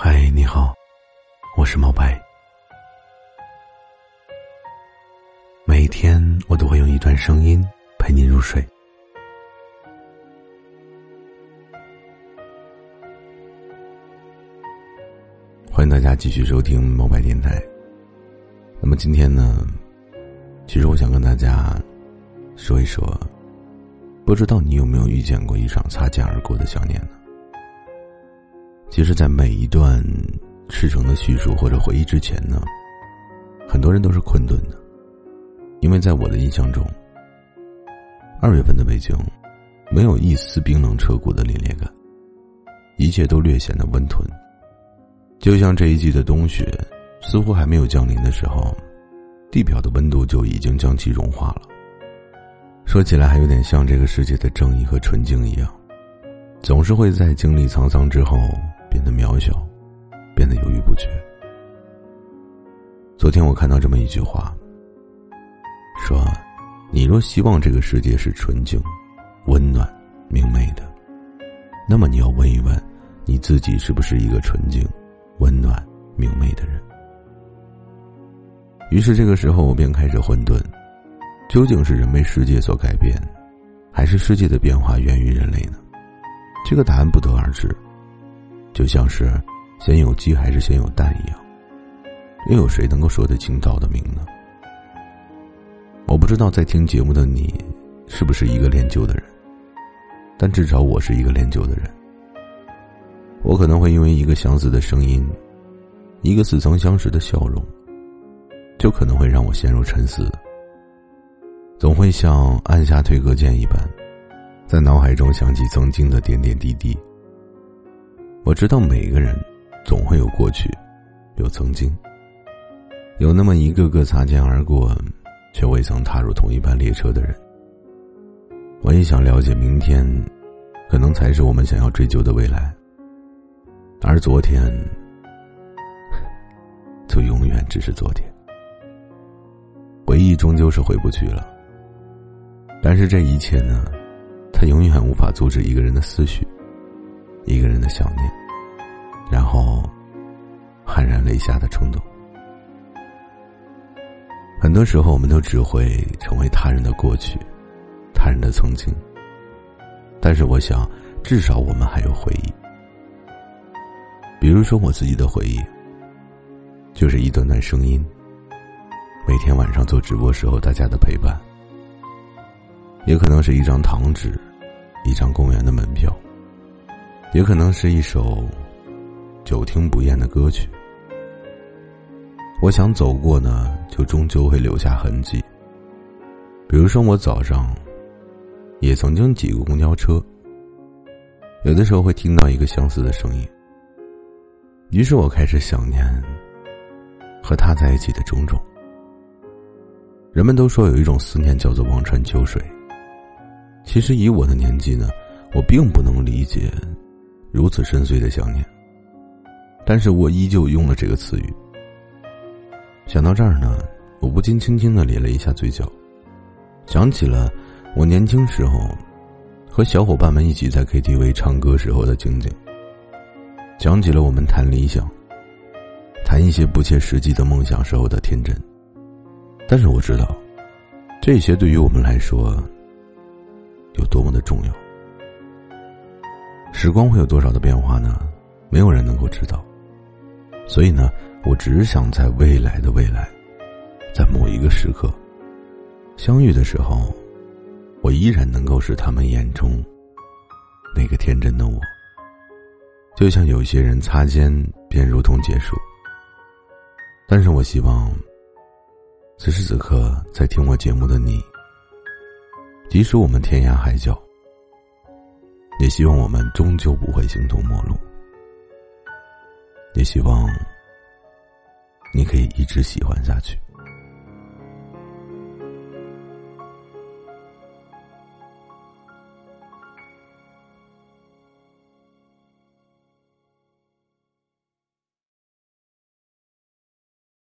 嗨，你好，我是毛白。每天我都会用一段声音陪你入睡。欢迎大家继续收听毛白电台。那么今天呢，其实我想跟大家说一说，不知道你有没有遇见过一场擦肩而过的想念呢？其实，在每一段赤诚的叙述或者回忆之前呢，很多人都是困顿的，因为在我的印象中，二月份的北京没有一丝冰冷彻骨的凛冽感，一切都略显得温吞，就像这一季的冬雪似乎还没有降临的时候，地表的温度就已经将其融化了。说起来，还有点像这个世界的正义和纯净一样，总是会在经历沧桑之后。变得渺小，变得犹豫不决。昨天我看到这么一句话，说：“你若希望这个世界是纯净、温暖、明媚的，那么你要问一问，你自己是不是一个纯净、温暖、明媚的人？”于是这个时候，我便开始混沌：究竟是人为世界所改变，还是世界的变化源于人类呢？这个答案不得而知。就像是先有鸡还是先有蛋一样，又有谁能够说得清道得明呢？我不知道在听节目的你是不是一个恋旧的人，但至少我是一个恋旧的人。我可能会因为一个相似的声音，一个似曾相识的笑容，就可能会让我陷入沉思，总会像按下退格键一般，在脑海中想起曾经的点点滴滴。我知道每个人总会有过去，有曾经，有那么一个个擦肩而过，却未曾踏入同一班列车的人。我也想了解明天，可能才是我们想要追求的未来，而昨天，就永远只是昨天。回忆终究是回不去了，但是这一切呢，它永远无法阻止一个人的思绪。一个人的想念，然后酣然泪下的冲动。很多时候，我们都只会成为他人的过去，他人的曾经。但是，我想，至少我们还有回忆。比如说，我自己的回忆，就是一段段声音，每天晚上做直播时候大家的陪伴，也可能是一张糖纸，一张公园的门票。也可能是一首久听不厌的歌曲。我想走过呢，就终究会留下痕迹。比如说，我早上也曾经挤过公交车，有的时候会听到一个相似的声音，于是我开始想念和他在一起的种种。人们都说有一种思念叫做望穿秋水，其实以我的年纪呢，我并不能理解。如此深邃的想念，但是我依旧用了这个词语。想到这儿呢，我不禁轻轻的咧了一下嘴角，想起了我年轻时候和小伙伴们一起在 KTV 唱歌时候的情景，想起了我们谈理想、谈一些不切实际的梦想时候的天真。但是我知道，这些对于我们来说有多么的重要。时光会有多少的变化呢？没有人能够知道。所以呢，我只想在未来的未来，在某一个时刻相遇的时候，我依然能够是他们眼中那个天真的我。就像有些人擦肩便如同结束，但是我希望此时此刻在听我节目的你，即使我们天涯海角。也希望我们终究不会形同陌路。也希望你可以一直喜欢下去。